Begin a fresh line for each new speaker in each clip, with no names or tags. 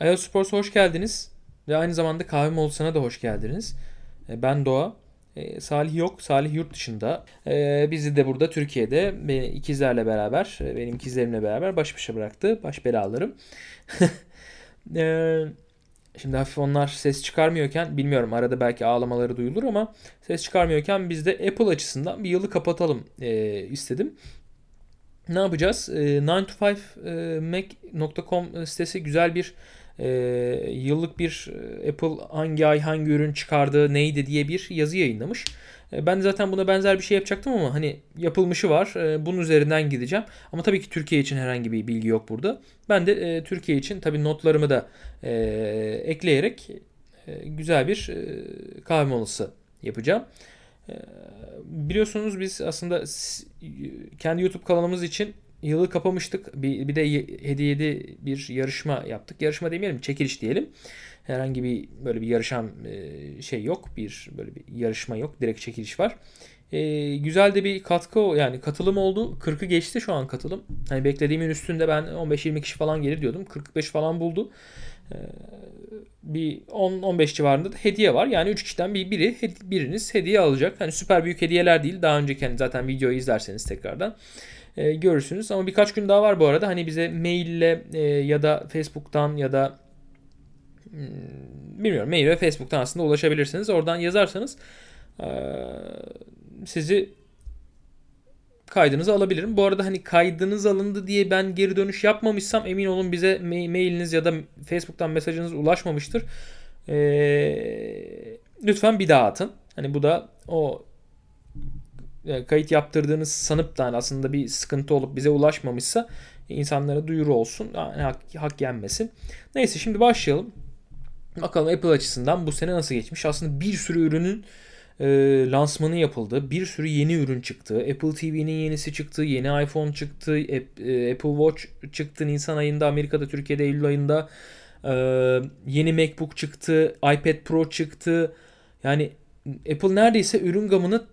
iOS Sports'a hoş geldiniz. Ve aynı zamanda kahve molasına da hoş geldiniz. E, ben Doğa. E, Salih yok. Salih yurt dışında. E, bizi de burada Türkiye'de ve ikizlerle beraber, benim ikizlerimle beraber baş başa bıraktı. Baş belalarım. şimdi hafif onlar ses çıkarmıyorken, bilmiyorum arada belki ağlamaları duyulur ama ses çıkarmıyorken biz de Apple açısından bir yılı kapatalım istedim. Ne yapacağız? E, 9to5mac.com sitesi güzel bir e, yıllık bir e, Apple hangi ay hangi ürün çıkardığı neydi diye bir yazı yayınlamış. E, ben zaten buna benzer bir şey yapacaktım ama hani yapılmışı var. E, bunun üzerinden gideceğim. Ama tabii ki Türkiye için herhangi bir bilgi yok burada. Ben de e, Türkiye için tabii notlarımı da ekleyerek güzel bir e, kahve molası yapacağım. Biliyorsunuz biz aslında kendi YouTube kanalımız için yılı kapamıştık. Bir, bir de hediyeli bir yarışma yaptık. Yarışma demeyelim, çekiliş diyelim. Herhangi bir böyle bir yarışan e, şey yok. Bir böyle bir yarışma yok. Direkt çekiliş var. E, güzel de bir katkı yani katılım oldu. 40'ı geçti şu an katılım. Hani beklediğimin üstünde ben 15-20 kişi falan gelir diyordum. 45 falan buldu. E, bir 10-15 civarında da hediye var. Yani 3 kişiden bir biri biriniz hediye alacak. Hani süper büyük hediyeler değil. Daha önceki hani zaten videoyu izlerseniz tekrardan e, görürsünüz. Ama birkaç gün daha var bu arada. Hani bize maille e, ya da Facebook'tan ya da hmm, bilmiyorum mail ve Facebook'tan aslında ulaşabilirsiniz. Oradan yazarsanız e, sizi kaydınızı alabilirim. Bu arada hani kaydınız alındı diye ben geri dönüş yapmamışsam emin olun bize mailiniz ya da Facebook'tan mesajınız ulaşmamıştır. Ee, lütfen bir daha atın. Hani bu da o kayıt yaptırdığınız sanıp da hani aslında bir sıkıntı olup bize ulaşmamışsa insanlara duyuru olsun. Hak, hak yenmesin. Neyse şimdi başlayalım. Bakalım Apple açısından bu sene nasıl geçmiş. Aslında bir sürü ürünün e, lansmanı yapıldı. Bir sürü yeni ürün çıktı. Apple TV'nin yenisi çıktı. Yeni iPhone çıktı. E, Apple Watch çıktı Nisan ayında. Amerika'da, Türkiye'de Eylül ayında. E, yeni MacBook çıktı. iPad Pro çıktı. Yani Apple neredeyse ürün gamını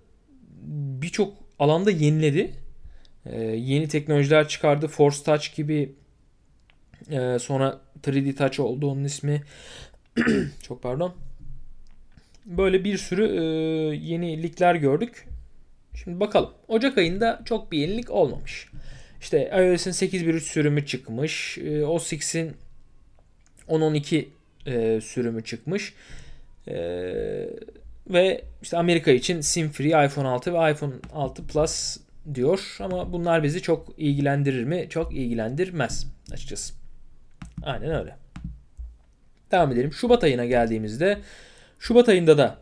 birçok alanda yeniledi. E, yeni teknolojiler çıkardı. Force Touch gibi e, sonra 3D Touch oldu onun ismi. Çok pardon. Böyle bir sürü e, yenilikler gördük. Şimdi bakalım. Ocak ayında çok bir yenilik olmamış. İşte iOS'in 8.1.3 sürümü çıkmış. E, OS X'in 10.12 e, sürümü çıkmış. E, ve işte Amerika için SIM free iPhone 6 ve iPhone 6 Plus diyor. Ama bunlar bizi çok ilgilendirir mi? Çok ilgilendirmez açıkçası. Aynen öyle. Devam edelim. Şubat ayına geldiğimizde Şubat ayında da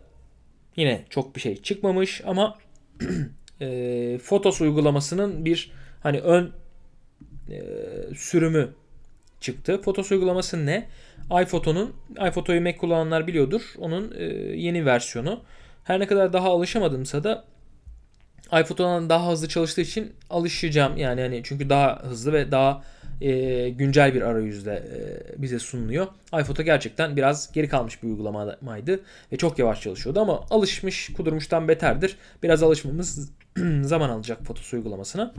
yine çok bir şey çıkmamış ama e, Fotos uygulamasının bir hani ön e, sürümü çıktı. Fotos uygulaması ne? iPhoto'nun iPhoto'yu Mac kullananlar biliyordur. Onun e, yeni versiyonu. Her ne kadar daha alışamadımsa da iPhoto'dan daha hızlı çalıştığı için alışacağım. Yani hani çünkü daha hızlı ve daha e, güncel bir arayüzle e, bize sunuluyor. iPhoto gerçekten biraz geri kalmış bir uygulamaydı ve çok yavaş çalışıyordu ama alışmış kudurmuştan beterdir. Biraz alışmamız zaman alacak Fotos uygulamasına.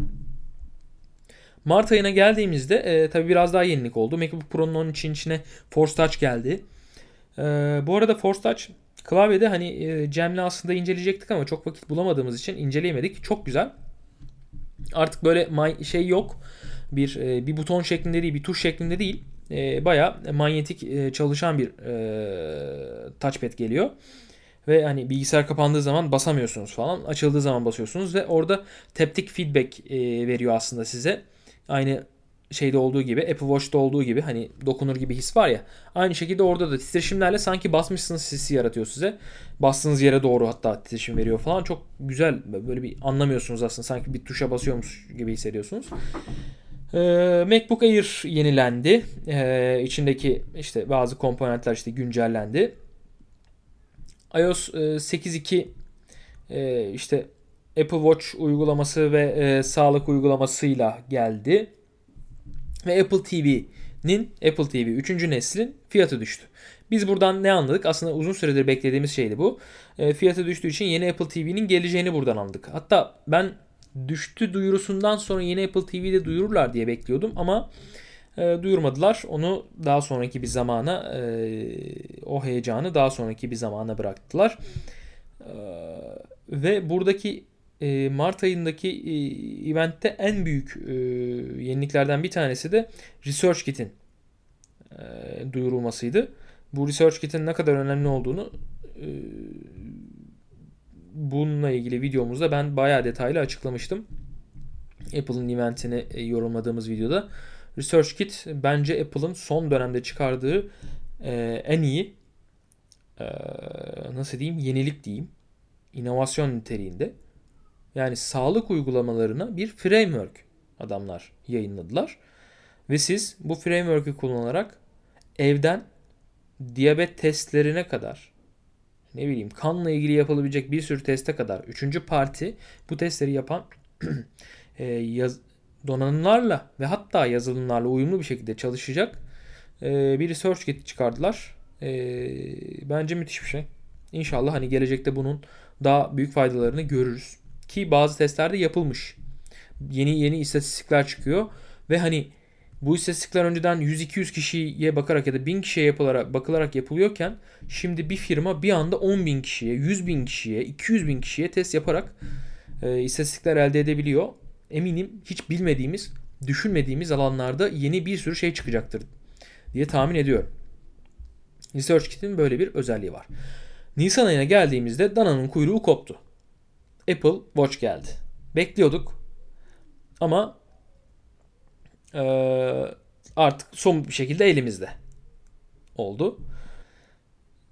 Mart ayına geldiğimizde e, tabi biraz daha yenilik oldu. MacBook Pro'nun 13 içine Force Touch geldi. E, bu arada Force Touch klavyede hani e, Cem'le aslında inceleyecektik ama çok vakit bulamadığımız için inceleyemedik. Çok güzel. Artık böyle şey yok. Bir e, bir buton şeklinde değil, bir tuş şeklinde değil. E, Baya manyetik e, çalışan bir e, touchpad geliyor ve hani bilgisayar kapandığı zaman basamıyorsunuz falan. Açıldığı zaman basıyorsunuz ve orada teptik feedback e, veriyor aslında size. Aynı şeyde olduğu gibi Apple Watch'ta olduğu gibi hani dokunur gibi his var ya. Aynı şekilde orada da titreşimlerle sanki basmışsınız hissi yaratıyor size. Bastığınız yere doğru hatta titreşim veriyor falan. Çok güzel böyle bir anlamıyorsunuz aslında. Sanki bir tuşa basıyormuş gibi hissediyorsunuz. Ee, MacBook Air yenilendi. Ee, içindeki işte bazı komponentler işte güncellendi. iOS 8.2 e, e, işte Apple Watch uygulaması ve e, sağlık uygulamasıyla geldi. Ve Apple TV'nin Apple TV 3. neslin fiyatı düştü. Biz buradan ne anladık? Aslında uzun süredir beklediğimiz şeydi bu. E, fiyatı düştüğü için yeni Apple TV'nin geleceğini buradan anladık. Hatta ben düştü duyurusundan sonra yeni Apple TV'de duyururlar diye bekliyordum ama e, duyurmadılar. Onu daha sonraki bir zamana e, o heyecanı daha sonraki bir zamana bıraktılar. E, ve buradaki e, Mart ayındaki e, eventte en büyük e, yeniliklerden bir tanesi de Research Kit'in e, duyurulmasıydı. Bu Research Kit'in ne kadar önemli olduğunu e, bununla ilgili videomuzda ben bayağı detaylı açıklamıştım. Apple'ın eventini e, yorumladığımız videoda. ResearchKit bence Apple'ın son dönemde çıkardığı e, en iyi e, nasıl diyeyim yenilik diyeyim inovasyon niteliğinde. Yani sağlık uygulamalarına bir framework adamlar yayınladılar. Ve siz bu framework'ü kullanarak evden diyabet testlerine kadar ne bileyim kanla ilgili yapılabilecek bir sürü teste kadar üçüncü parti bu testleri yapan e, yaz, donanımlarla ve hatta yazılımlarla uyumlu bir şekilde çalışacak e, bir research kit çıkardılar. E, bence müthiş bir şey. İnşallah hani gelecekte bunun daha büyük faydalarını görürüz. Ki bazı testlerde yapılmış. Yeni yeni istatistikler çıkıyor ve hani bu istatistikler önceden 100-200 kişiye bakarak ya da 1000 kişiye yapılarak, bakılarak yapılıyorken şimdi bir firma bir anda 10 bin kişiye, 100 bin kişiye, 200 bin kişiye test yaparak e, istatistikler elde edebiliyor. Eminim hiç bilmediğimiz, düşünmediğimiz alanlarda yeni bir sürü şey çıkacaktır diye tahmin ediyorum. Research Kit'in böyle bir özelliği var. Nisan ayına geldiğimizde dananın kuyruğu koptu. Apple Watch geldi. Bekliyorduk ama e, artık son bir şekilde elimizde oldu.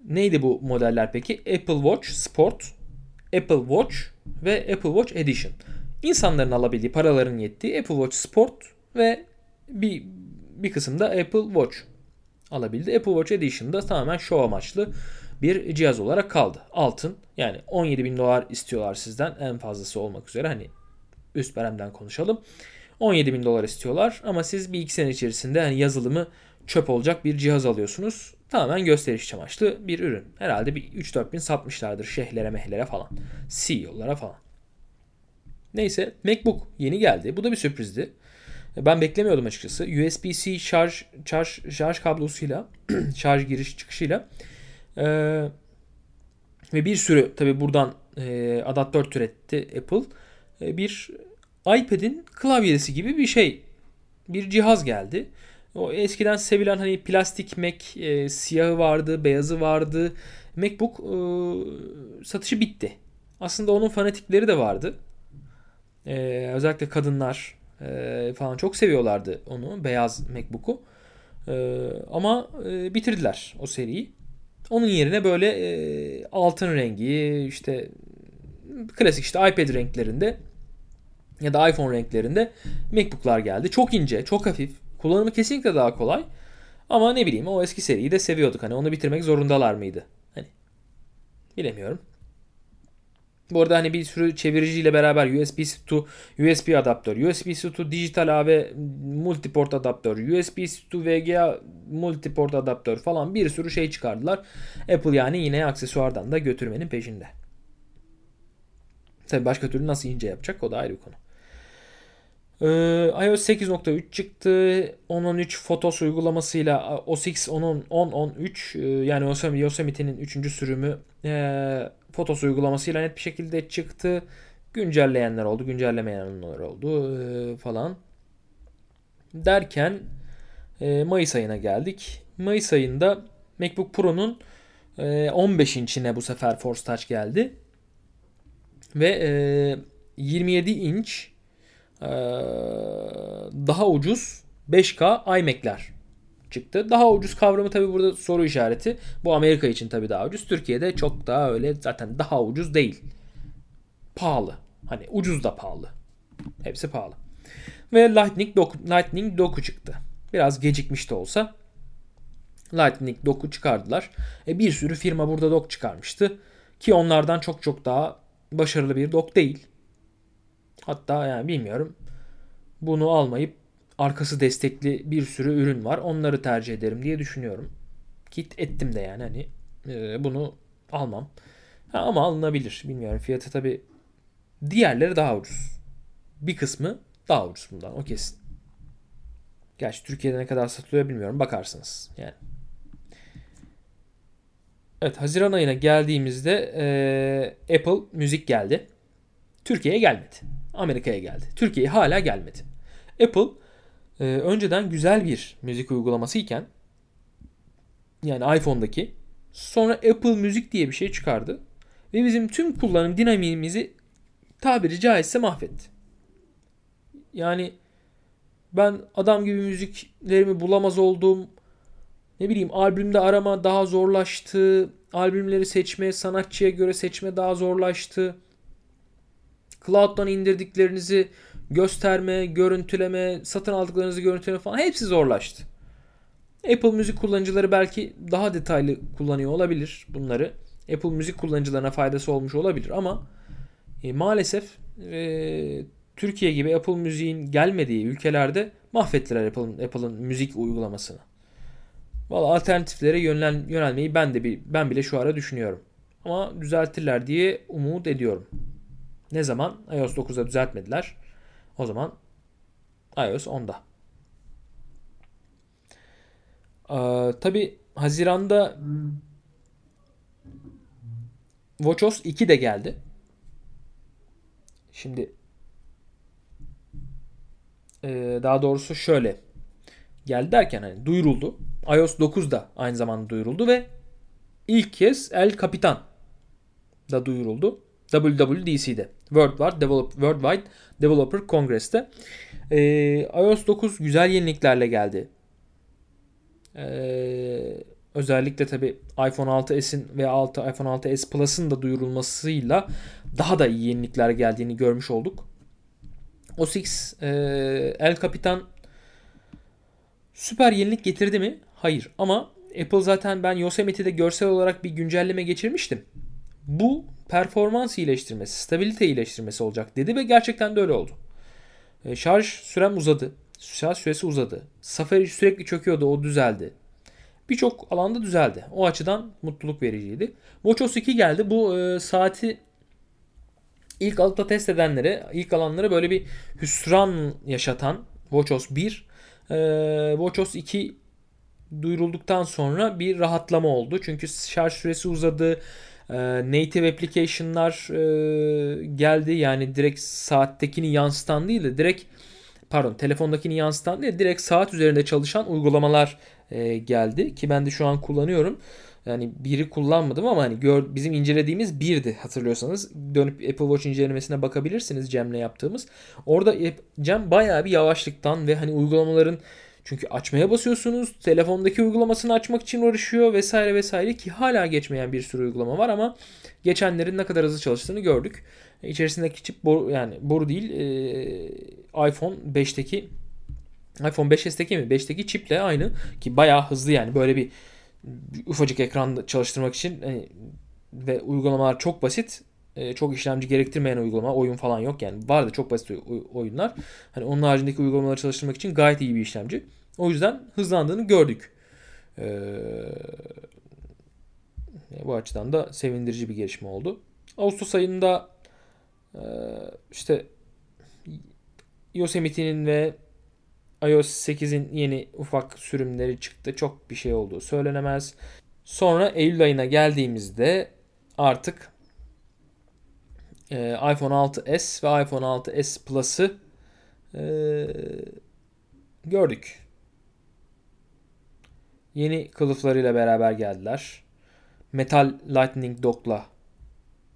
Neydi bu modeller peki? Apple Watch Sport, Apple Watch ve Apple Watch Edition. İnsanların alabildiği, paraların yettiği Apple Watch Sport ve bir bir kısımda Apple Watch alabildi. Apple Watch Edition'da tamamen show amaçlı bir cihaz olarak kaldı. Altın yani 17 bin dolar istiyorlar sizden en fazlası olmak üzere hani üst beremden konuşalım. 17 bin dolar istiyorlar ama siz bir iki sene içerisinde yani yazılımı çöp olacak bir cihaz alıyorsunuz. Tamamen gösteriş amaçlı bir ürün. Herhalde bir 3-4 bin satmışlardır şehlere mehlere falan. CEO'lara falan. Neyse MacBook yeni geldi. Bu da bir sürprizdi. Ben beklemiyordum açıkçası. USB-C şarj, şarj, şarj kablosuyla, şarj giriş çıkışıyla e, ve bir sürü tabi buradan e, adaptör türetti Apple. E, bir iPad'in klavyesi gibi bir şey. Bir cihaz geldi. O eskiden sevilen hani plastik Mac e, siyahı vardı, beyazı vardı. MacBook e, satışı bitti. Aslında onun fanatikleri de vardı. E, özellikle kadınlar e, falan çok seviyorlardı onu, beyaz MacBook'u. E, ama e, bitirdiler o seriyi. Onun yerine böyle e, altın rengi, işte klasik işte iPad renklerinde ya da iPhone renklerinde MacBook'lar geldi. Çok ince, çok hafif. Kullanımı kesinlikle daha kolay. Ama ne bileyim o eski seriyi de seviyorduk. Hani onu bitirmek zorundalar mıydı? Hani bilemiyorum. Bu arada hani bir sürü çeviriciyle beraber USB-C to USB adaptör, USB-C to dijital AV multiport adaptör, USB-C to VGA multiport adaptör falan bir sürü şey çıkardılar. Apple yani yine aksesuardan da götürmenin peşinde. Tabi başka türlü nasıl ince yapacak o da ayrı bir konu. Ee, iOS 8.3 çıktı. 10.13 Fotos uygulamasıyla OS X 10.13 e, yani Yosemite'nin 3. sürümü e, Fotos uygulamasıyla net bir şekilde çıktı. Güncelleyenler oldu, güncellemeyenler oldu e, falan. Derken e, Mayıs ayına geldik. Mayıs ayında MacBook Pro'nun e, 15 inçine bu sefer Force Touch geldi. Ve e, 27 inç e, daha ucuz 5K iMac'ler çıktı. Daha ucuz kavramı tabi burada soru işareti. Bu Amerika için tabi daha ucuz. Türkiye'de çok daha öyle zaten daha ucuz değil. Pahalı. Hani ucuz da pahalı. Hepsi pahalı. Ve Lightning doku, Lightning doku çıktı. Biraz gecikmiş de olsa Lightning doku çıkardılar. E bir sürü firma burada dok çıkarmıştı. Ki onlardan çok çok daha başarılı bir dok değil. Hatta yani bilmiyorum. Bunu almayıp arkası destekli bir sürü ürün var. Onları tercih ederim diye düşünüyorum. Kit ettim de yani hani e, bunu almam. Ha, ama alınabilir. Bilmiyorum fiyatı tabi diğerleri daha ucuz. Bir kısmı daha ucuz bundan o kesin. Gerçi Türkiye'de ne kadar satılıyor bilmiyorum. Bakarsınız yani. Evet Haziran ayına geldiğimizde e, Apple Müzik geldi. Türkiye'ye gelmedi. Amerika'ya geldi. Türkiye'ye hala gelmedi. Apple e, önceden güzel bir müzik uygulaması iken yani iPhone'daki sonra Apple Müzik diye bir şey çıkardı. Ve bizim tüm kullanım dinamiğimizi tabiri caizse mahvetti. Yani ben adam gibi müziklerimi bulamaz oldum. Ne bileyim albümde arama daha zorlaştı. Albümleri seçme, sanatçıya göre seçme daha zorlaştı. Cloud'dan indirdiklerinizi gösterme, görüntüleme, satın aldıklarınızı görüntüleme falan hepsi zorlaştı. Apple Müzik kullanıcıları belki daha detaylı kullanıyor olabilir bunları. Apple Müzik kullanıcılarına faydası olmuş olabilir ama e, maalesef e, Türkiye gibi Apple Müziğin gelmediği ülkelerde mahvettiler Apple'ın Apple'ın müzik uygulamasını. Valla alternatiflere yönel, yönelmeyi ben de bir, ben bile şu ara düşünüyorum. Ama düzeltirler diye umut ediyorum. Ne zaman? iOS 9'da düzeltmediler. O zaman iOS 10'da. Ee, Tabi Haziran'da WatchOS 2 de geldi. Şimdi e, daha doğrusu şöyle geldi derken hani duyuruldu. iOS 9 da aynı zamanda duyuruldu ve ilk kez El Capitan da duyuruldu. WWDC'de. Worldwide, Develop, Worldwide Developer Congress'te. Ee, iOS 9 güzel yeniliklerle geldi. Ee, özellikle tabi iPhone 6s'in ve 6 iPhone 6s Plus'ın da duyurulmasıyla daha da iyi yenilikler geldiğini görmüş olduk. OS X e, El Capitan süper yenilik getirdi mi? Hayır. Ama Apple zaten ben Yosemite'de görsel olarak bir güncelleme geçirmiştim. Bu performans iyileştirmesi, stabilite iyileştirmesi olacak dedi ve gerçekten de öyle oldu. E, şarj sürem uzadı. Şarj süresi uzadı. Safari sürekli çöküyordu, o düzeldi. Birçok alanda düzeldi. O açıdan mutluluk vericiydi. WatchOS 2 geldi. Bu e, saati ilk altta test edenlere, ilk alanlara böyle bir hüsran yaşatan WatchOS 1, e, WatchOS 2 duyurulduktan sonra bir rahatlama oldu. Çünkü şarj süresi uzadı. E, native application'lar e, geldi. Yani direkt saattekini yansıtan değil de direkt pardon telefondakini yansıtan değil direkt saat üzerinde çalışan uygulamalar e, geldi ki ben de şu an kullanıyorum. Yani biri kullanmadım ama hani gör, bizim incelediğimiz birdi hatırlıyorsanız. Dönüp Apple Watch incelemesine bakabilirsiniz Cem'le yaptığımız. Orada Cem bayağı bir yavaşlıktan ve hani uygulamaların çünkü açmaya basıyorsunuz. Telefondaki uygulamasını açmak için uğraşıyor vesaire vesaire ki hala geçmeyen bir sürü uygulama var ama geçenlerin ne kadar hızlı çalıştığını gördük. İçerisindeki çip boru, yani boru değil e, iPhone 5'teki iPhone 5s'teki mi 5'teki çiple aynı ki bayağı hızlı yani böyle bir ufacık ekran çalıştırmak için hani, ve uygulamalar çok basit e, çok işlemci gerektirmeyen uygulama oyun falan yok. Yani vardı çok basit oyunlar. Hani onun haricindeki uygulamaları çalıştırmak için gayet iyi bir işlemci. O yüzden hızlandığını gördük. Ee, bu açıdan da sevindirici bir gelişme oldu. Ağustos ayında e, işte Yosemite'nin ve iOS 8'in yeni ufak sürümleri çıktı. Çok bir şey olduğu söylenemez. Sonra Eylül ayına geldiğimizde artık e, iPhone 6s ve iPhone 6s Plus'ı e, gördük. Yeni kılıflarıyla beraber geldiler. Metal Lightning Dock'la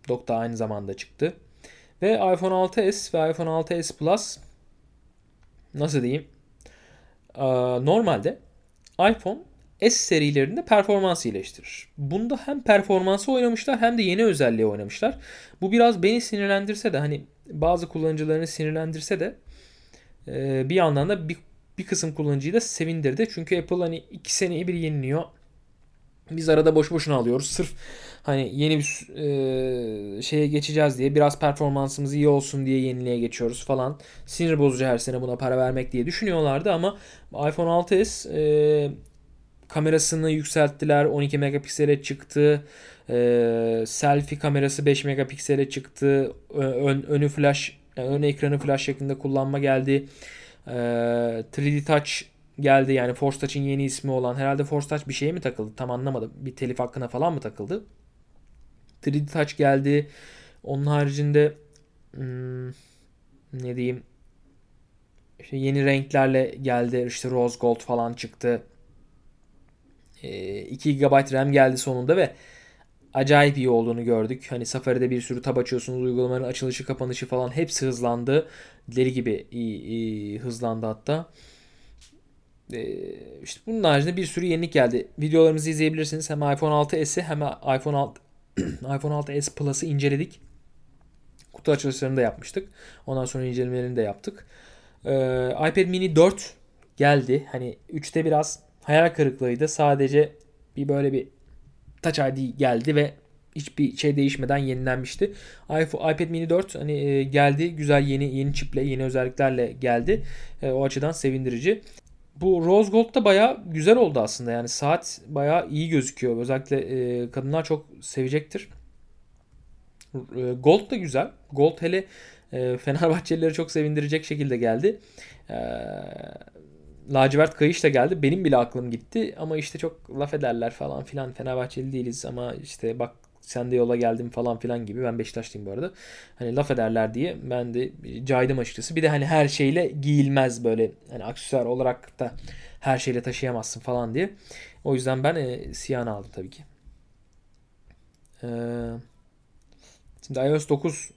Dock da aynı zamanda çıktı. Ve iPhone 6s ve iPhone 6s Plus nasıl diyeyim ee, normalde iPhone S serilerinde performans iyileştirir. Bunda hem performansı oynamışlar hem de yeni özelliği oynamışlar. Bu biraz beni sinirlendirse de hani bazı kullanıcılarını sinirlendirse de e, bir yandan da bir, bir kısım kullanıcıyı da sevindirdi. Çünkü Apple hani iki seneyi bir yeniliyor. Biz arada boş boşuna alıyoruz. Sırf hani yeni bir e, şeye geçeceğiz diye biraz performansımız iyi olsun diye yeniliğe geçiyoruz falan. Sinir bozucu her sene buna para vermek diye düşünüyorlardı ama iPhone 6s e, kamerasını yükselttiler. 12 megapiksele çıktı. E, selfie kamerası 5 megapiksele çıktı. Ön, önü flash, ön ekranı flash şeklinde kullanma geldi. E, 3D Touch geldi. Yani Force Touch'in yeni ismi olan herhalde Force Touch bir şeye mi takıldı? Tam anlamadım. Bir telif hakkına falan mı takıldı? 3D Touch geldi. Onun haricinde hmm, ne diyeyim işte yeni renklerle geldi. İşte Rose Gold falan çıktı. 2 GB RAM geldi sonunda ve acayip iyi olduğunu gördük. Hani Safari'de bir sürü tab açıyorsunuz. Uygulamaların açılışı, kapanışı falan hepsi hızlandı. Deli gibi iyi, iyi hızlandı hatta. Ee, işte bunun haricinde bir sürü yenilik geldi. Videolarımızı izleyebilirsiniz. Hem iPhone 6s'i hem iPhone 6 iPhone 6s Plus'ı inceledik. Kutu açılışlarını da yapmıştık. Ondan sonra incelemelerini de yaptık. Ee, iPad mini 4 geldi. Hani 3'te biraz hayal kırıklığıydı. Sadece bir böyle bir Touch ID geldi ve hiçbir şey değişmeden yenilenmişti. iPhone, iPad mini 4 hani e, geldi. Güzel yeni yeni çiple, yeni özelliklerle geldi. E, o açıdan sevindirici. Bu Rose Gold da baya güzel oldu aslında. Yani saat baya iyi gözüküyor. Özellikle e, kadınlar çok sevecektir. Gold da güzel. Gold hele e, Fenerbahçelileri çok sevindirecek şekilde geldi. Lacivert kayış da geldi. Benim bile aklım gitti ama işte çok laf ederler falan filan. Fenerbahçeli değiliz ama işte bak sen de yola geldin falan filan gibi. Ben Beşiktaşlıyım bu arada. Hani laf ederler diye ben de caydım açıkçası. Bir de hani her şeyle giyilmez böyle hani aksesuar olarak da her şeyle taşıyamazsın falan diye. O yüzden ben e, siyahını aldım tabii ki. Ee, şimdi iOS 9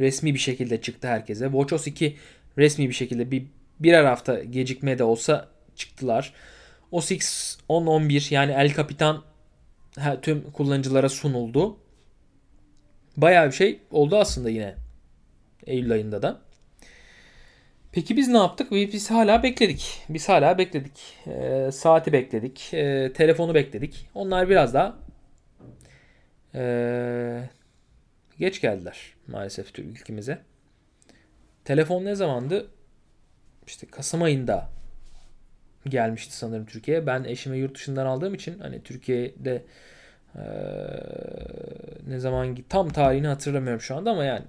resmi bir şekilde çıktı herkese. WatchOS 2 resmi bir şekilde bir birer hafta gecikme de olsa çıktılar. OS X 10.11 yani El Capitan tüm kullanıcılara sunuldu. Bayağı bir şey oldu aslında yine Eylül ayında da. Peki biz ne yaptık? Biz hala bekledik. Biz hala bekledik. E, saati bekledik. E, telefonu bekledik. Onlar biraz daha e, geç geldiler maalesef ülkemize. Telefon ne zamandı? İşte Kasım ayında gelmişti sanırım Türkiye'ye. Ben eşime yurt dışından aldığım için hani Türkiye'de ee, ne zaman tam tarihini hatırlamıyorum şu anda ama yani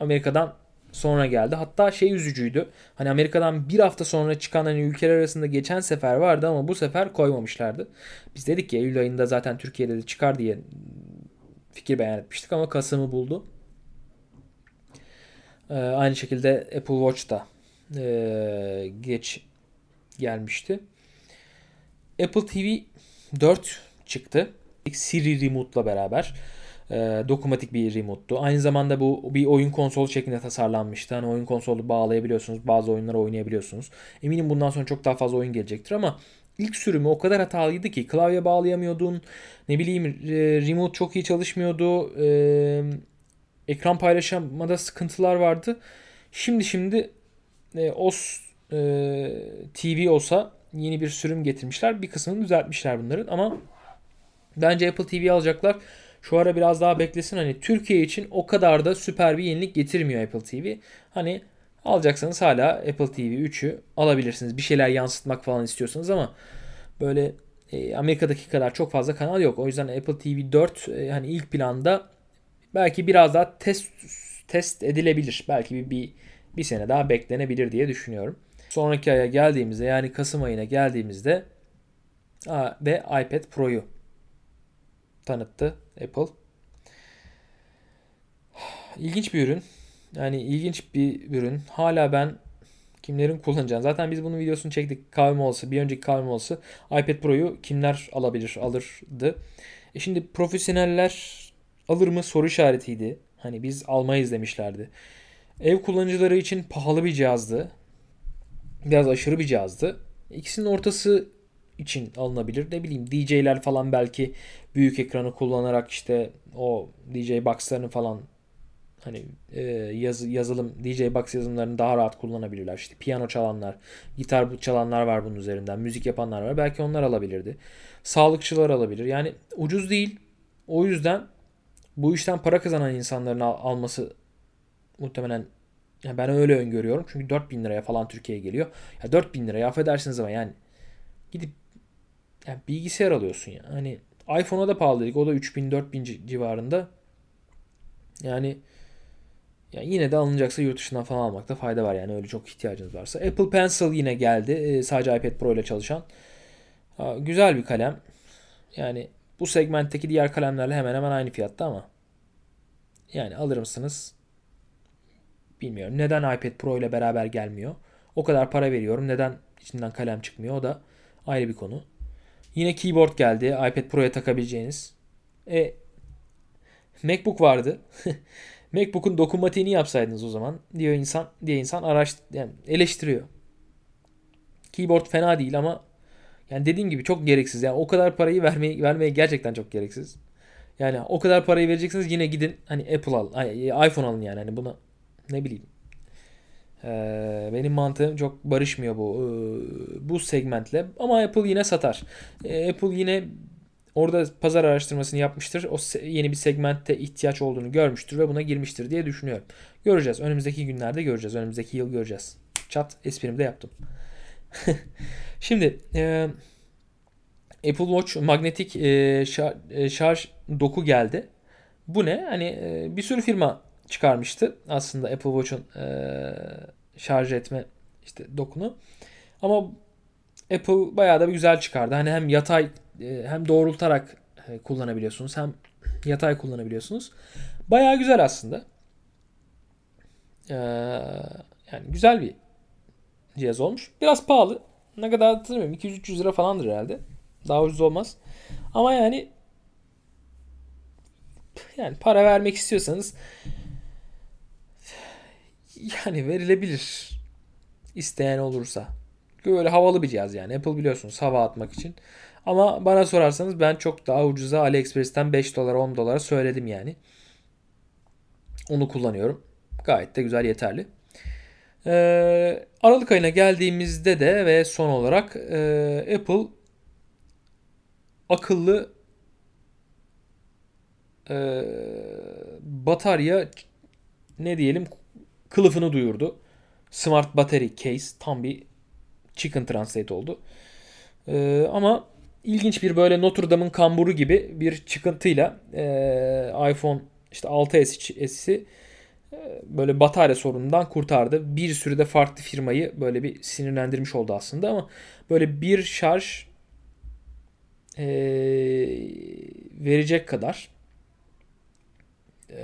Amerika'dan sonra geldi. Hatta şey üzücüydü. Hani Amerika'dan bir hafta sonra çıkan hani ülkeler arasında geçen sefer vardı ama bu sefer koymamışlardı. Biz dedik ki Eylül ayında zaten Türkiye'de de çıkar diye fikir beyan etmiştik ama Kasım'ı buldu. Ee, aynı şekilde Apple Watch da e, geç gelmişti. Apple TV 4 çıktı. Siri Remote'la beraber. E, dokunmatik bir remote'tu. Aynı zamanda bu bir oyun konsolu şeklinde tasarlanmıştı. Hani oyun konsolu bağlayabiliyorsunuz. Bazı oyunları oynayabiliyorsunuz. Eminim bundan sonra çok daha fazla oyun gelecektir ama ilk sürümü o kadar hatalıydı ki klavye bağlayamıyordun. Ne bileyim e, remote çok iyi çalışmıyordu. E, ekran paylaşamada sıkıntılar vardı. Şimdi şimdi e, OS e, TV olsa yeni bir sürüm getirmişler. Bir kısmını düzeltmişler bunların ama bence Apple TV alacaklar. Şu ara biraz daha beklesin. Hani Türkiye için o kadar da süper bir yenilik getirmiyor Apple TV. Hani alacaksanız hala Apple TV 3'ü alabilirsiniz. Bir şeyler yansıtmak falan istiyorsanız ama böyle e, Amerika'daki kadar çok fazla kanal yok. O yüzden Apple TV 4 e, hani ilk planda belki biraz daha test test edilebilir. Belki bir, bir bir sene daha beklenebilir diye düşünüyorum. Sonraki aya geldiğimizde yani Kasım ayına geldiğimizde ve iPad Pro'yu tanıttı Apple. İlginç bir ürün. Yani ilginç bir ürün. Hala ben kimlerin kullanacağını. Zaten biz bunun videosunu çektik kahve molası. Bir önceki kahve molası. iPad Pro'yu kimler alabilir, alırdı. E şimdi profesyoneller alır mı soru işaretiydi. Hani biz almayız demişlerdi. Ev kullanıcıları için pahalı bir cihazdı. Biraz aşırı bir cihazdı. İkisinin ortası için alınabilir. Ne bileyim DJ'ler falan belki büyük ekranı kullanarak işte o DJ box'larını falan hani e, yaz, yazılım DJ box yazılımlarını daha rahat kullanabilirler. İşte piyano çalanlar, gitar çalanlar var bunun üzerinden. Müzik yapanlar var. Belki onlar alabilirdi. Sağlıkçılar alabilir. Yani ucuz değil. O yüzden bu işten para kazanan insanların al- alması muhtemelen yani ben öyle öngörüyorum. Çünkü 4000 liraya falan Türkiye'ye geliyor. Ya 4000 liraya affedersiniz ama yani gidip yani bilgisayar alıyorsun ya. Hani iPhone'a da pahalı dedik. O da 3000 4000 civarında. Yani Yani yine de alınacaksa yurt dışından falan almakta fayda var yani öyle çok ihtiyacınız varsa. Apple Pencil yine geldi. Ee, sadece iPad Pro ile çalışan. Güzel bir kalem. Yani bu segmentteki diğer kalemlerle hemen hemen aynı fiyatta ama. Yani alır mısınız? Bilmiyorum. Neden iPad Pro ile beraber gelmiyor? O kadar para veriyorum. Neden içinden kalem çıkmıyor? O da ayrı bir konu. Yine keyboard geldi. iPad Pro'ya takabileceğiniz. E, MacBook vardı. MacBook'un dokunmatiğini yapsaydınız o zaman diyor insan diye insan araş yani eleştiriyor. Keyboard fena değil ama yani dediğim gibi çok gereksiz. Yani o kadar parayı vermeye vermeye gerçekten çok gereksiz. Yani o kadar parayı vereceksiniz yine gidin hani Apple al, iPhone alın yani hani buna ne bileyim. Ee, benim mantığım çok barışmıyor bu bu segmentle ama Apple yine satar. Ee, Apple yine orada pazar araştırmasını yapmıştır. O yeni bir segmentte ihtiyaç olduğunu görmüştür ve buna girmiştir diye düşünüyorum. Göreceğiz. Önümüzdeki günlerde göreceğiz. Önümüzdeki yıl göreceğiz. Çat esprimi de yaptım. Şimdi e, Apple Watch magnetik e, şarj, e, şarj doku geldi. Bu ne? Hani e, bir sürü firma çıkarmıştı aslında Apple Watch'un e, şarj etme işte dokunu. Ama Apple bayağı da bir güzel çıkardı. Hani hem yatay e, hem doğrultarak e, kullanabiliyorsunuz hem yatay kullanabiliyorsunuz. Bayağı güzel aslında. Ee, yani güzel bir cihaz olmuş. Biraz pahalı. Ne kadar hatırlamıyorum. 200-300 lira falandır herhalde. Daha ucuz olmaz. Ama yani yani para vermek istiyorsanız yani verilebilir. İsteyen olursa. Böyle havalı bir cihaz yani. Apple biliyorsunuz hava atmak için. Ama bana sorarsanız ben çok daha ucuza AliExpress'ten 5 dolara 10 dolara söyledim yani. Onu kullanıyorum. Gayet de güzel yeterli. Ee, Aralık ayına geldiğimizde de ve son olarak e, Apple akıllı e, batarya ne diyelim kılıfını duyurdu. Smart Battery Case tam bir chicken translate oldu. Ee, ama ilginç bir böyle Notre Dame'ın kamburu gibi bir çıkıntıyla e, iPhone işte 6s'si e, böyle batarya sorunundan kurtardı. Bir sürü de farklı firmayı böyle bir sinirlendirmiş oldu aslında ama böyle bir şarj e, verecek kadar e,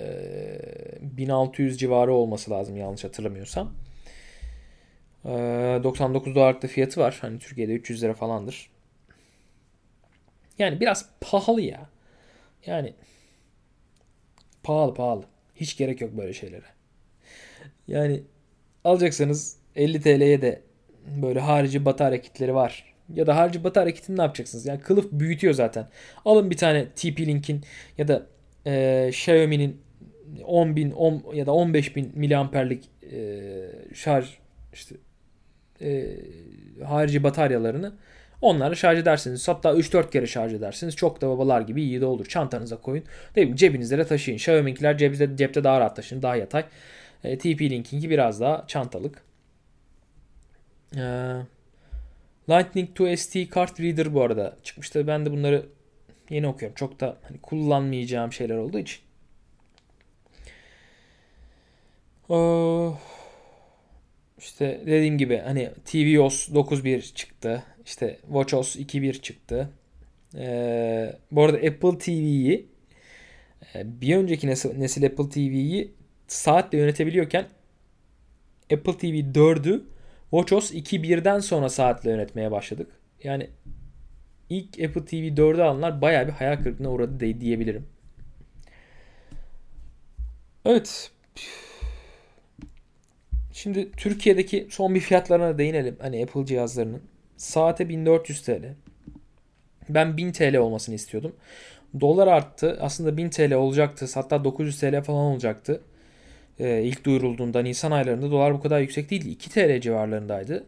1600 civarı olması lazım yanlış hatırlamıyorsam. E, 99 dolarlık fiyatı var. Hani Türkiye'de 300 lira falandır. Yani biraz pahalı ya. Yani pahalı pahalı. Hiç gerek yok böyle şeylere. Yani alacaksanız 50 TL'ye de böyle harici batarya kitleri var. Ya da harici batarya kitini ne yapacaksınız? Yani kılıf büyütüyor zaten. Alın bir tane TP-Link'in ya da e, Xiaomi'nin 10.000 10 ya da 15.000 miliamperlik e, şarj işte e, harici bataryalarını onlarla şarj edersiniz. Hatta 3-4 kere şarj edersiniz. Çok da babalar gibi iyi de olur. Çantanıza koyun. Değil mi? Cebinizde de taşıyın. Xiaomi'nkiler cepte, cepte daha rahat taşıyın. Daha yatay. E, TP-Link'inki biraz daha çantalık. E, Lightning to SD Card Reader bu arada çıkmıştı. Ben de bunları yeni okuyorum. Çok da hani kullanmayacağım şeyler olduğu için. Oh. İşte dediğim gibi hani tvOS 9.1 çıktı. İşte WatchOS 2.1 çıktı. Ee, bu arada Apple TV'yi e, bir önceki nesil, nesil Apple TV'yi saatle yönetebiliyorken Apple TV 4'ü WatchOS 2.1'den sonra saatle yönetmeye başladık. Yani ilk Apple TV 4'ü alanlar baya bir hayal kırıklığına uğradı diyebilirim. Evet. Şimdi Türkiye'deki son bir fiyatlarına değinelim. Hani Apple cihazlarının. Saate 1400 TL. Ben 1000 TL olmasını istiyordum. Dolar arttı. Aslında 1000 TL olacaktı. Hatta 900 TL falan olacaktı. Ee, ilk duyurulduğunda Nisan aylarında dolar bu kadar yüksek değildi. 2 TL civarlarındaydı.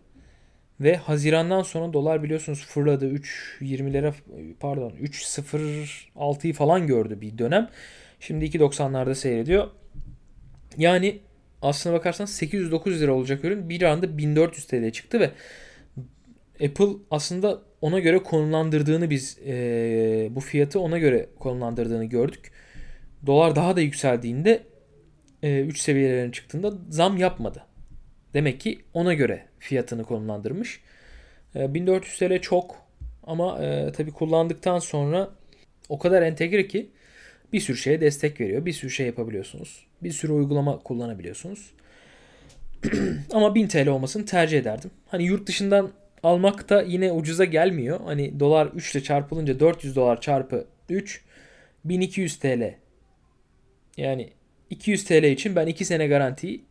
Ve Haziran'dan sonra dolar biliyorsunuz fırladı. 3.20'lere pardon 3.06'yı falan gördü bir dönem. Şimdi 2.90'larda seyrediyor. Yani aslına bakarsanız 800-900 lira olacak ürün bir anda 1400 TL çıktı ve Apple aslında ona göre konumlandırdığını biz e, bu fiyatı ona göre konumlandırdığını gördük. Dolar daha da yükseldiğinde 3 seviyelerine çıktığında zam yapmadı. Demek ki ona göre fiyatını konumlandırmış. 1400 TL çok ama e, tabii kullandıktan sonra o kadar entegre ki bir sürü şeye destek veriyor. Bir sürü şey yapabiliyorsunuz. Bir sürü uygulama kullanabiliyorsunuz. ama 1000 TL olmasını tercih ederdim. Hani yurt dışından almak da yine ucuza gelmiyor. Hani dolar 3 ile çarpılınca 400 dolar çarpı 3 1200 TL. Yani 200 TL için ben 2 sene garantiyi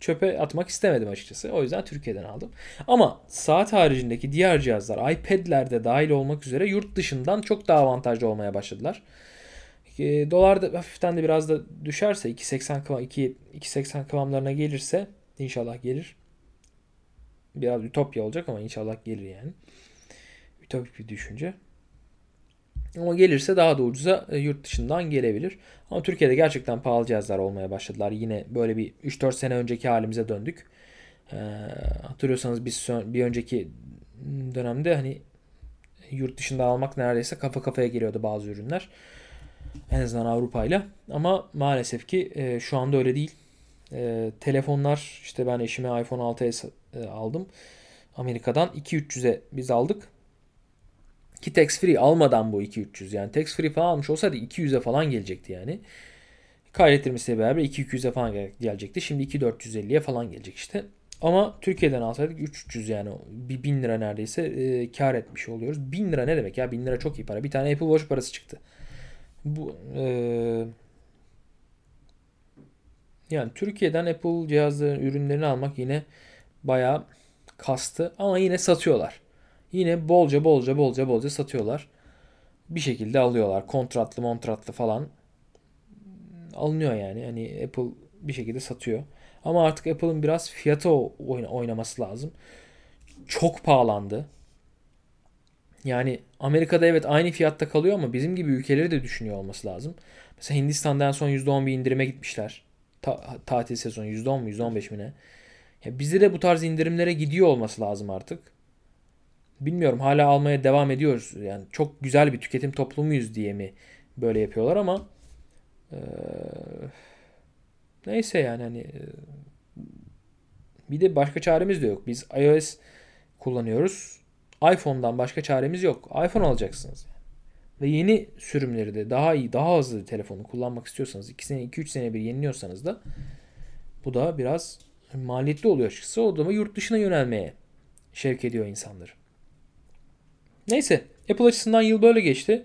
çöpe atmak istemedim açıkçası. O yüzden Türkiye'den aldım. Ama saat haricindeki diğer cihazlar iPad'lerde dahil olmak üzere yurt dışından çok daha avantajlı olmaya başladılar. E, dolar da hafiften de biraz da düşerse 2.80 kıvam 2.80 kıvamlarına gelirse inşallah gelir. Biraz ütopya olacak ama inşallah gelir yani. Ütopik bir düşünce. Ama gelirse daha da ucuza e, yurt dışından gelebilir. Ama Türkiye'de gerçekten pahalı cihazlar olmaya başladılar. Yine böyle bir 3-4 sene önceki halimize döndük. Ee, hatırlıyorsanız biz bir önceki dönemde hani yurt dışında almak neredeyse kafa kafaya geliyordu bazı ürünler. En azından Avrupa ile. Ama maalesef ki e, şu anda öyle değil. E, telefonlar işte ben eşime iPhone 6s e, aldım. Amerika'dan 2-300'e biz aldık. Ki tax free almadan bu 2-300 yani tax free falan almış olsaydı 200'e falan gelecekti yani. Kaydettirmesiyle beraber 2-200'e falan gelecekti. Şimdi 2-450'ye falan gelecek işte. Ama Türkiye'den alsaydık 300 yani bir 1000 lira neredeyse e, kar etmiş oluyoruz. 1000 lira ne demek ya? 1000 lira çok iyi para. Bir tane Apple Watch parası çıktı. Bu e, yani Türkiye'den Apple cihazları ürünlerini almak yine bayağı kastı ama yine satıyorlar. Yine bolca bolca bolca bolca satıyorlar. Bir şekilde alıyorlar. Kontratlı montratlı falan alınıyor yani. Hani Apple bir şekilde satıyor. Ama artık Apple'ın biraz fiyatı oynaması lazım. Çok pahalandı. Yani Amerika'da evet aynı fiyatta kalıyor ama bizim gibi ülkeleri de düşünüyor olması lazım. Mesela Hindistan'da en son %10 bir indirime gitmişler. Ta- tatil sezonu %10 mu %15 mi ne? Ya bizde de bu tarz indirimlere gidiyor olması lazım artık. Bilmiyorum hala almaya devam ediyoruz. Yani çok güzel bir tüketim toplumuyuz diye mi böyle yapıyorlar ama ee, neyse yani hani bir de başka çaremiz de yok. Biz iOS kullanıyoruz. iPhone'dan başka çaremiz yok. iPhone alacaksınız. Ve yeni sürümleri de daha iyi, daha hızlı telefonu kullanmak istiyorsanız 2 sene, 2-3 sene bir yeniliyorsanız da bu da biraz maliyetli oluyor açıkçası. O da yurt dışına yönelmeye şevk ediyor insanları. Neyse Apple açısından yıl böyle geçti.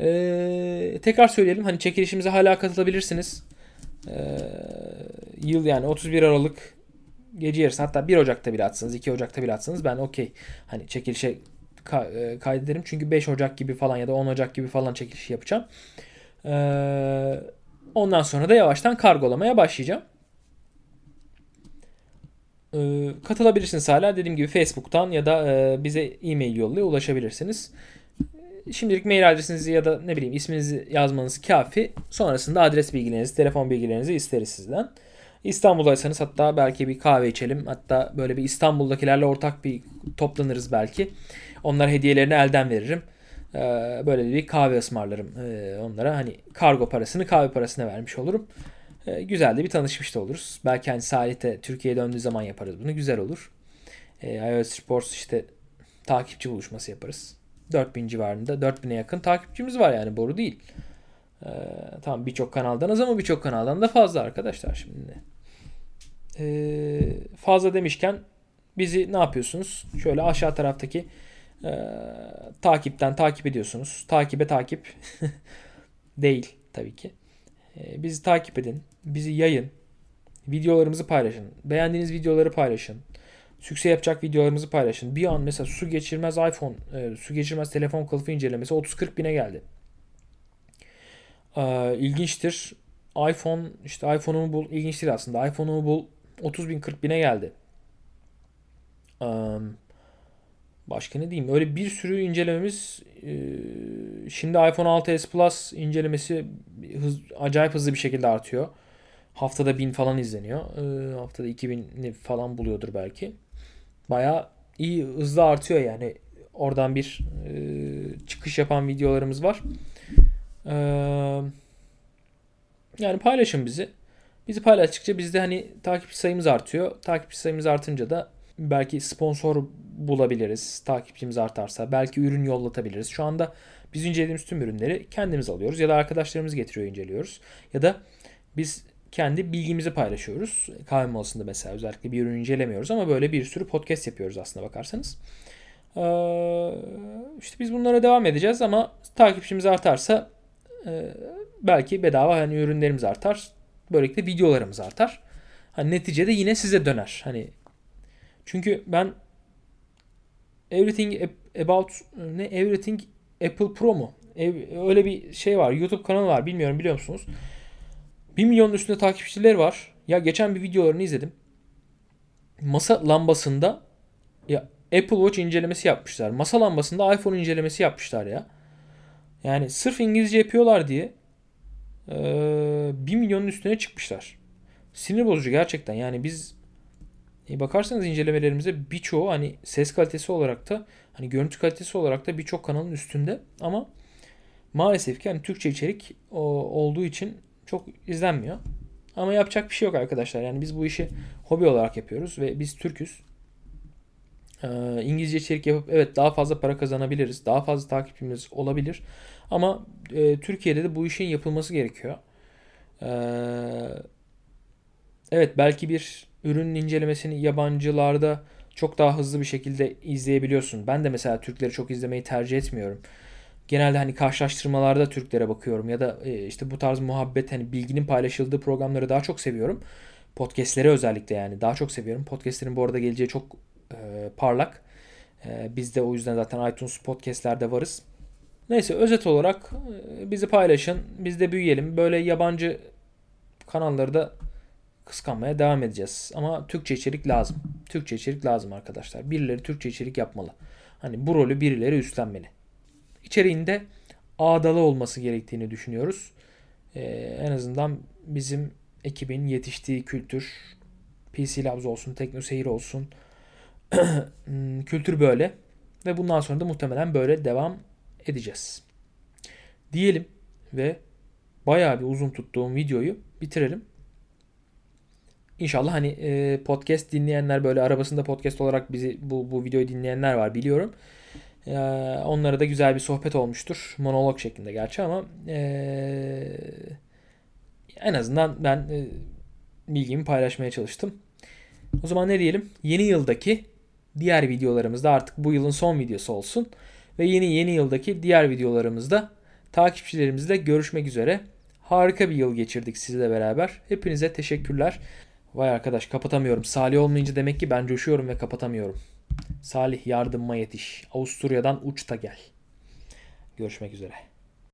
Ee, tekrar söyleyelim hani çekilişimize hala katılabilirsiniz. Ee, yıl yani 31 Aralık gece yarısı hatta 1 Ocak'ta bile atsanız 2 Ocak'ta bile atsanız ben okey. Hani çekilişe ka- e, kaydederim. Çünkü 5 Ocak gibi falan ya da 10 Ocak gibi falan çekiliş yapacağım. Ee, ondan sonra da yavaştan kargolamaya başlayacağım. Ee, katılabilirsiniz hala. Dediğim gibi Facebook'tan ya da e, bize e-mail yoluyla ulaşabilirsiniz. Şimdilik mail adresinizi ya da ne bileyim isminizi yazmanız kafi. Sonrasında adres bilgilerinizi, telefon bilgilerinizi isteriz sizden. İstanbul'daysanız hatta belki bir kahve içelim. Hatta böyle bir İstanbul'dakilerle ortak bir toplanırız belki. Onlara hediyelerini elden veririm. Ee, böyle bir kahve ısmarlarım ee, onlara. Hani kargo parasını kahve parasına vermiş olurum. Ee, güzel de bir tanışmış da oluruz. Belki hani Salih'te Türkiye'ye döndüğü zaman yaparız bunu. Güzel olur. iOS Sports işte takipçi buluşması yaparız. 4000 civarında 4000'e yakın takipçimiz var yani boru değil. Ee, tamam birçok kanaldan az ama birçok kanaldan da fazla arkadaşlar şimdi. Ee, fazla demişken bizi ne yapıyorsunuz? Şöyle aşağı taraftaki e, takipten takip ediyorsunuz. Takibe takip değil tabii ki. E, bizi takip edin. Bizi yayın. Videolarımızı paylaşın. Beğendiğiniz videoları paylaşın. Sükse yapacak videolarımızı paylaşın. Bir an mesela su geçirmez iPhone, e, su geçirmez telefon kılıfı incelemesi 30-40 bine geldi. E, ilginçtir. iPhone işte iPhone'umu bul ilginç değil aslında. iPhone'umu bul 30 bin 40 bine geldi. Başka ne diyeyim? Öyle bir sürü incelememiz e, şimdi iPhone 6s Plus incelemesi hız, acayip hızlı bir şekilde artıyor. Haftada 1000 falan izleniyor. E, haftada 2000 falan buluyordur belki baya iyi hızlı artıyor yani. Oradan bir e, çıkış yapan videolarımız var. Yani paylaşın bizi. Bizi paylaştıkça bizde hani takipçi sayımız artıyor. Takipçi sayımız artınca da belki sponsor bulabiliriz. Takipçimiz artarsa belki ürün yollatabiliriz. Şu anda biz incelediğimiz tüm ürünleri kendimiz alıyoruz ya da arkadaşlarımız getiriyor inceliyoruz. Ya da biz kendi bilgimizi paylaşıyoruz. Kahve molasında mesela özellikle bir ürün incelemiyoruz ama böyle bir sürü podcast yapıyoruz aslında bakarsanız. Ee, işte biz bunlara devam edeceğiz ama takipçimiz artarsa e, belki bedava hani ürünlerimiz artar. Böylelikle videolarımız artar. Hani neticede yine size döner. Hani çünkü ben Everything About ne Everything Apple Pro mu? Öyle bir şey var. YouTube kanalı var. Bilmiyorum biliyor musunuz? 1 milyonun üstünde takipçileri var. Ya geçen bir videolarını izledim. Masa lambasında ya Apple Watch incelemesi yapmışlar. Masa lambasında iPhone incelemesi yapmışlar ya. Yani sırf İngilizce yapıyorlar diye 1 milyonun üstüne çıkmışlar. Sinir bozucu gerçekten. Yani biz e, bakarsanız incelemelerimize birçoğu hani ses kalitesi olarak da hani görüntü kalitesi olarak da birçok kanalın üstünde ama maalesef ki hani Türkçe içerik o, olduğu için çok izlenmiyor. Ama yapacak bir şey yok arkadaşlar. Yani biz bu işi hobi olarak yapıyoruz ve biz Türküz. Ee, İngilizce içerik yapıp evet daha fazla para kazanabiliriz. Daha fazla takipçimiz olabilir. Ama e, Türkiye'de de bu işin yapılması gerekiyor. Ee, evet belki bir ürünün incelemesini yabancılarda çok daha hızlı bir şekilde izleyebiliyorsun. Ben de mesela Türkleri çok izlemeyi tercih etmiyorum. Genelde hani karşılaştırmalarda Türklere bakıyorum ya da e, işte bu tarz muhabbet hani bilginin paylaşıldığı programları daha çok seviyorum. Podcast'leri özellikle yani daha çok seviyorum. Podcast'lerin bu arada geleceği çok e, parlak. E, biz de o yüzden zaten iTunes podcast'lerde varız. Neyse özet olarak e, bizi paylaşın. Biz de büyüyelim. Böyle yabancı kanalları da kıskanmaya devam edeceğiz. Ama Türkçe içerik lazım. Türkçe içerik lazım arkadaşlar. Birileri Türkçe içerik yapmalı. Hani bu rolü birileri üstlenmeli. İçeriğinde ağdalı olması gerektiğini düşünüyoruz. Ee, en azından bizim ekibin yetiştiği kültür, PC Labs olsun, TeknoSeyir olsun, kültür böyle. Ve bundan sonra da muhtemelen böyle devam edeceğiz. Diyelim ve bayağı bir uzun tuttuğum videoyu bitirelim. İnşallah hani e, podcast dinleyenler böyle arabasında podcast olarak bizi bu, bu videoyu dinleyenler var biliyorum. E, onlara da güzel bir sohbet olmuştur. Monolog şeklinde gerçi ama e, en azından ben e, bilgimi paylaşmaya çalıştım. O zaman ne diyelim? Yeni yıldaki diğer videolarımızda artık bu yılın son videosu olsun. Ve yeni yeni yıldaki diğer videolarımızda takipçilerimizle görüşmek üzere. Harika bir yıl geçirdik sizle beraber. Hepinize teşekkürler. Vay arkadaş kapatamıyorum. Salih olmayınca demek ki ben coşuyorum ve kapatamıyorum. Salih yardımıma yetiş. Avusturya'dan uçta gel. Görüşmek üzere.